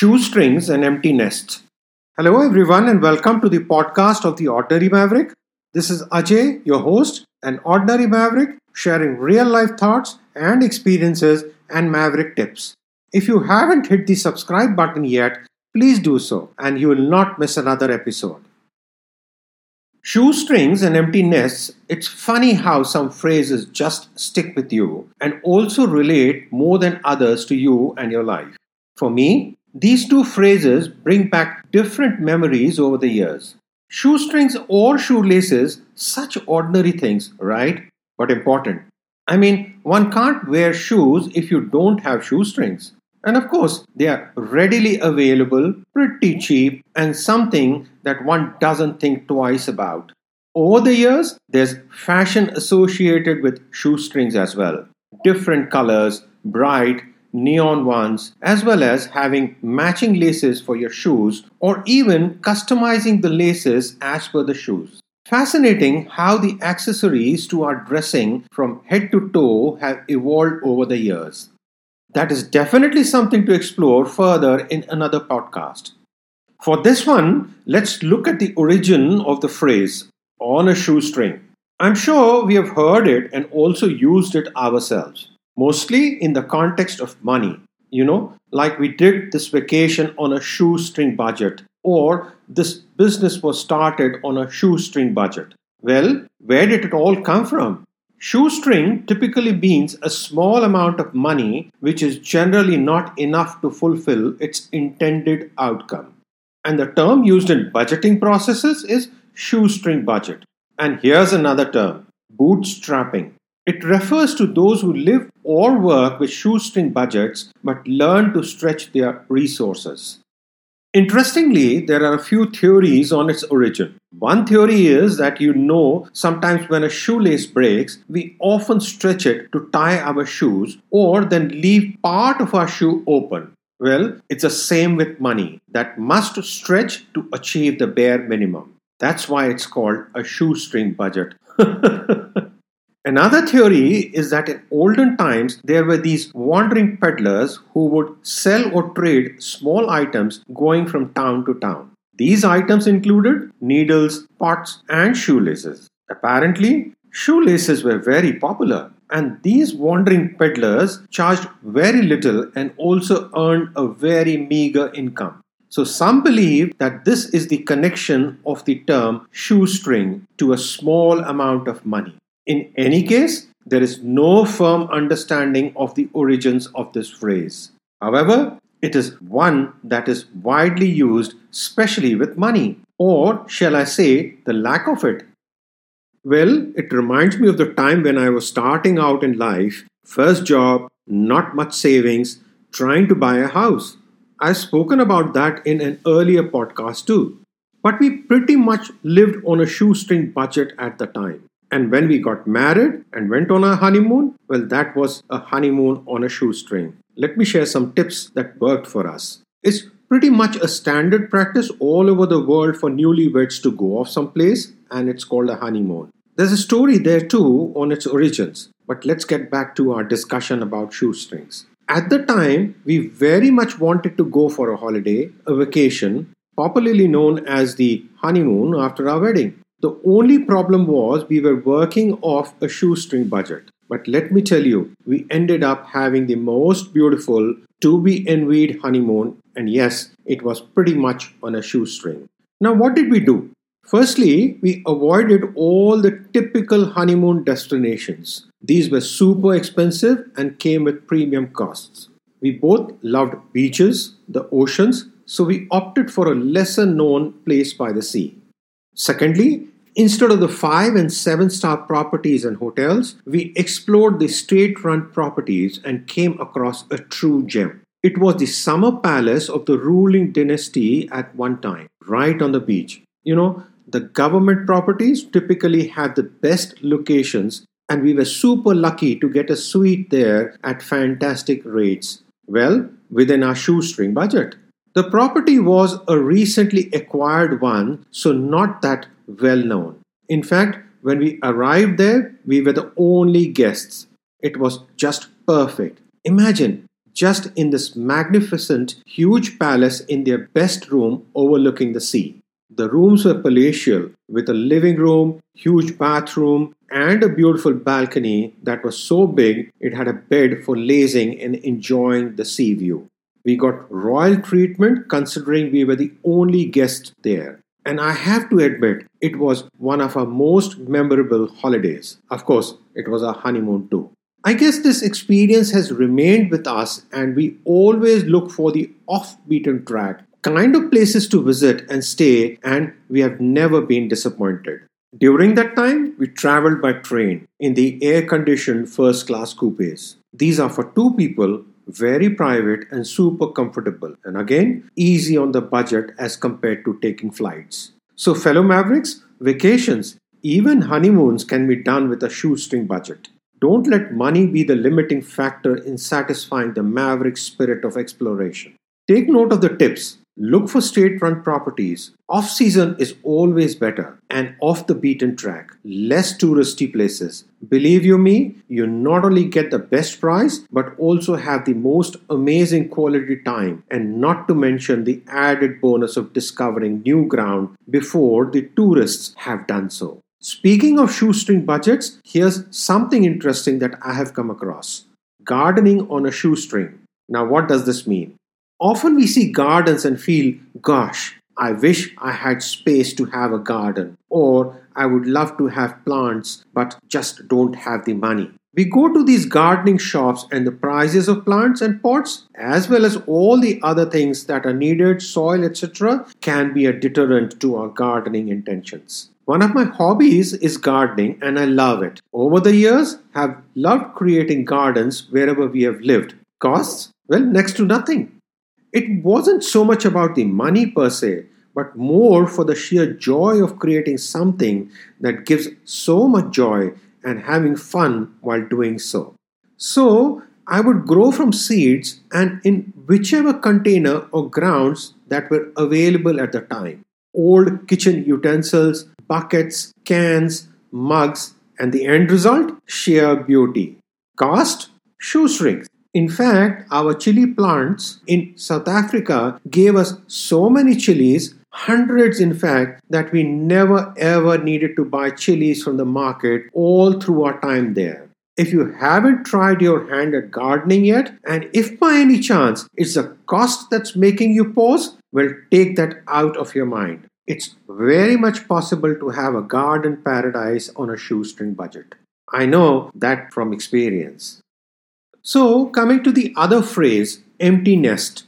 Shoestrings and Empty Nests. Hello, everyone, and welcome to the podcast of The Ordinary Maverick. This is Ajay, your host, an ordinary maverick sharing real life thoughts and experiences and maverick tips. If you haven't hit the subscribe button yet, please do so, and you will not miss another episode. Shoestrings and empty nests, it's funny how some phrases just stick with you and also relate more than others to you and your life. For me, these two phrases bring back different memories over the years. Shoestrings or shoelaces, such ordinary things, right? But important. I mean, one can't wear shoes if you don't have shoestrings. And of course, they are readily available, pretty cheap, and something that one doesn't think twice about. Over the years, there's fashion associated with shoestrings as well. Different colors, bright, neon ones, as well as having matching laces for your shoes or even customizing the laces as per the shoes. Fascinating how the accessories to our dressing from head to toe have evolved over the years. That is definitely something to explore further in another podcast. For this one, let's look at the origin of the phrase on a shoestring. I'm sure we have heard it and also used it ourselves mostly in the context of money. You know, like we did this vacation on a shoestring budget, or this business was started on a shoestring budget. Well, where did it all come from? Shoestring typically means a small amount of money which is generally not enough to fulfill its intended outcome. And the term used in budgeting processes is shoestring budget. And here's another term bootstrapping. It refers to those who live or work with shoestring budgets but learn to stretch their resources. Interestingly, there are a few theories on its origin. One theory is that you know sometimes when a shoelace breaks, we often stretch it to tie our shoes or then leave part of our shoe open. Well, it's the same with money that must stretch to achieve the bare minimum. That's why it's called a shoestring budget. Another theory is that in olden times there were these wandering peddlers who would sell or trade small items going from town to town. These items included needles, pots, and shoelaces. Apparently, shoelaces were very popular, and these wandering peddlers charged very little and also earned a very meager income. So, some believe that this is the connection of the term shoestring to a small amount of money. In any case, there is no firm understanding of the origins of this phrase. However, it is one that is widely used, especially with money, or shall I say, the lack of it. Well, it reminds me of the time when I was starting out in life, first job, not much savings, trying to buy a house. I've spoken about that in an earlier podcast too. But we pretty much lived on a shoestring budget at the time. And when we got married and went on our honeymoon, well, that was a honeymoon on a shoestring. Let me share some tips that worked for us. It's pretty much a standard practice all over the world for newlyweds to go off someplace, and it's called a honeymoon. There's a story there too on its origins, but let's get back to our discussion about shoestrings. At the time, we very much wanted to go for a holiday, a vacation, popularly known as the honeymoon after our wedding. The only problem was we were working off a shoestring budget. But let me tell you, we ended up having the most beautiful, to be envied honeymoon, and yes, it was pretty much on a shoestring. Now, what did we do? Firstly, we avoided all the typical honeymoon destinations. These were super expensive and came with premium costs. We both loved beaches, the oceans, so we opted for a lesser known place by the sea. Secondly, Instead of the five and seven star properties and hotels, we explored the state run properties and came across a true gem. It was the summer palace of the ruling dynasty at one time, right on the beach. You know, the government properties typically have the best locations, and we were super lucky to get a suite there at fantastic rates. Well, within our shoestring budget. The property was a recently acquired one, so not that well known. In fact, when we arrived there, we were the only guests. It was just perfect. Imagine just in this magnificent, huge palace in their best room overlooking the sea. The rooms were palatial, with a living room, huge bathroom, and a beautiful balcony that was so big it had a bed for lazing and enjoying the sea view. We got royal treatment considering we were the only guests there. And I have to admit, it was one of our most memorable holidays. Of course, it was our honeymoon too. I guess this experience has remained with us, and we always look for the off beaten track kind of places to visit and stay, and we have never been disappointed. During that time, we traveled by train in the air conditioned first class coupes. These are for two people, very private and super comfortable, and again, easy on the budget as compared to taking flights. So, fellow Mavericks, vacations, even honeymoons can be done with a shoestring budget. Don't let money be the limiting factor in satisfying the maverick spirit of exploration. Take note of the tips Look for state run properties. Off season is always better and off the beaten track, less touristy places. Believe you me, you not only get the best price but also have the most amazing quality time, and not to mention the added bonus of discovering new ground before the tourists have done so. Speaking of shoestring budgets, here's something interesting that I have come across gardening on a shoestring. Now, what does this mean? Often we see gardens and feel, gosh, I wish I had space to have a garden, or I would love to have plants but just don't have the money. We go to these gardening shops and the prices of plants and pots, as well as all the other things that are needed, soil, etc., can be a deterrent to our gardening intentions. One of my hobbies is gardening and I love it. Over the years, have loved creating gardens wherever we have lived. Costs? Well, next to nothing it wasn't so much about the money per se, but more for the sheer joy of creating something that gives so much joy and having fun while doing so. So, I would grow from seeds and in whichever container or grounds that were available at the time. Old kitchen utensils, buckets, cans, mugs, and the end result? Sheer beauty. Cost? Shoestrings. In fact, our chili plants in South Africa gave us so many chilies, hundreds in fact, that we never ever needed to buy chilies from the market all through our time there. If you haven't tried your hand at gardening yet, and if by any chance it's the cost that's making you pause, well, take that out of your mind. It's very much possible to have a garden paradise on a shoestring budget. I know that from experience. So, coming to the other phrase, empty nest.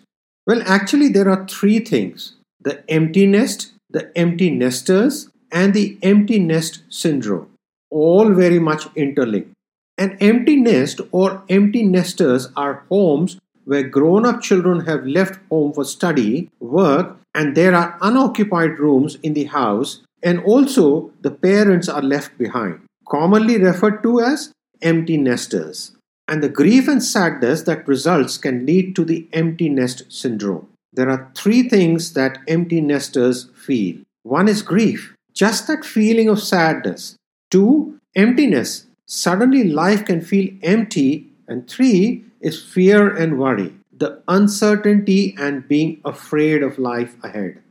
Well, actually, there are three things the empty nest, the empty nesters, and the empty nest syndrome, all very much interlinked. An empty nest or empty nesters are homes where grown up children have left home for study, work, and there are unoccupied rooms in the house, and also the parents are left behind, commonly referred to as empty nesters and the grief and sadness that results can lead to the empty nest syndrome. There are three things that empty nesters feel. One is grief, just that feeling of sadness. Two, emptiness. Suddenly life can feel empty. And three is fear and worry, the uncertainty and being afraid of life ahead.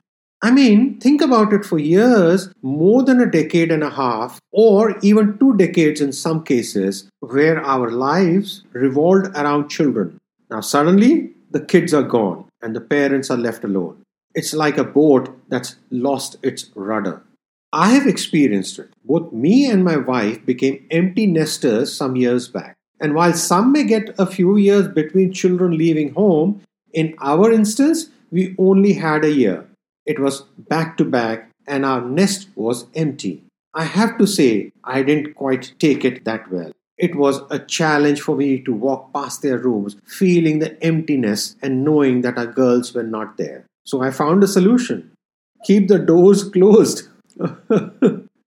I mean, think about it for years, more than a decade and a half, or even two decades in some cases, where our lives revolved around children. Now, suddenly, the kids are gone and the parents are left alone. It's like a boat that's lost its rudder. I have experienced it. Both me and my wife became empty nesters some years back. And while some may get a few years between children leaving home, in our instance, we only had a year. It was back to back, and our nest was empty. I have to say, I didn't quite take it that well. It was a challenge for me to walk past their rooms, feeling the emptiness and knowing that our girls were not there. So I found a solution keep the doors closed.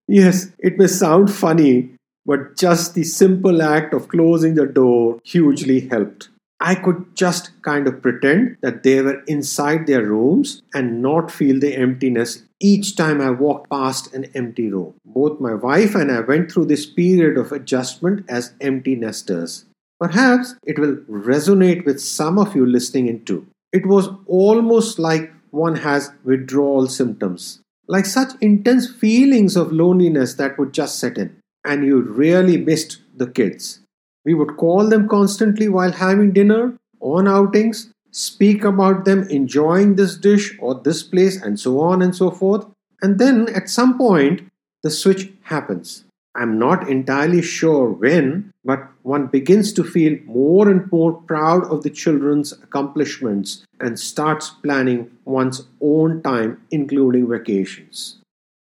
yes, it may sound funny, but just the simple act of closing the door hugely helped. I could just kind of pretend that they were inside their rooms and not feel the emptiness each time I walked past an empty room. Both my wife and I went through this period of adjustment as empty nesters. Perhaps it will resonate with some of you listening in too. It was almost like one has withdrawal symptoms, like such intense feelings of loneliness that would just set in, and you really missed the kids. We would call them constantly while having dinner, on outings, speak about them enjoying this dish or this place, and so on and so forth. And then at some point, the switch happens. I'm not entirely sure when, but one begins to feel more and more proud of the children's accomplishments and starts planning one's own time, including vacations.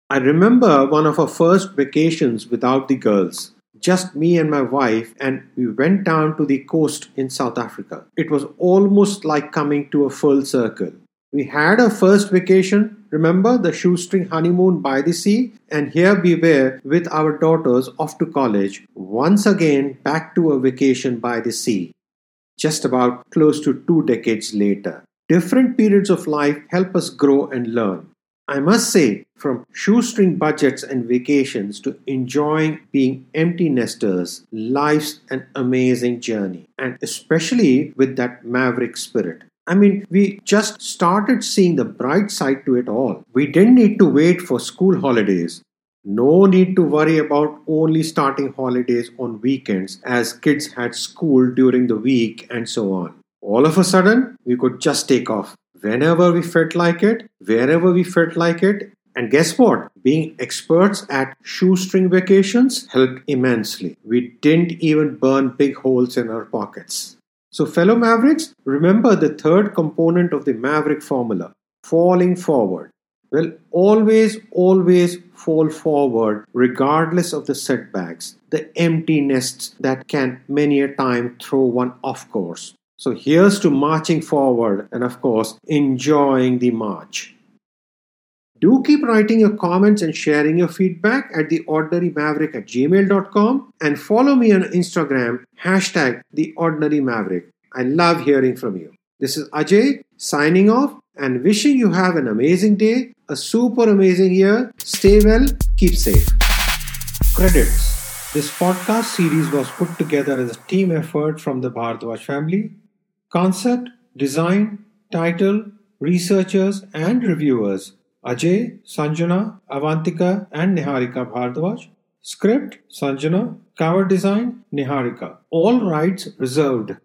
I remember one of our first vacations without the girls, just me and my wife, and we went down to the coast in South Africa. It was almost like coming to a full circle. We had our first vacation, remember the shoestring honeymoon by the sea? And here we were with our daughters off to college, once again back to a vacation by the sea, just about close to two decades later. Different periods of life help us grow and learn. I must say, from shoestring budgets and vacations to enjoying being empty nesters, life's an amazing journey, and especially with that maverick spirit. I mean, we just started seeing the bright side to it all. We didn't need to wait for school holidays. No need to worry about only starting holidays on weekends as kids had school during the week and so on. All of a sudden, we could just take off whenever we felt like it, wherever we felt like it. And guess what? Being experts at shoestring vacations helped immensely. We didn't even burn big holes in our pockets. So, fellow Mavericks, remember the third component of the Maverick formula falling forward. Well, always, always fall forward regardless of the setbacks, the empty nests that can many a time throw one off course. So, here's to marching forward and, of course, enjoying the march. Do keep writing your comments and sharing your feedback at theordinarymaverick at gmail.com and follow me on Instagram, hashtag theordinarymaverick. I love hearing from you. This is Ajay signing off and wishing you have an amazing day, a super amazing year. Stay well, keep safe. Credits This podcast series was put together as a team effort from the Bhardwaj family. Concept, design, title, researchers, and reviewers Ajay, Sanjana, Avantika, and Niharika Bhardwaj. Script Sanjana. Cover design Niharika. All rights reserved.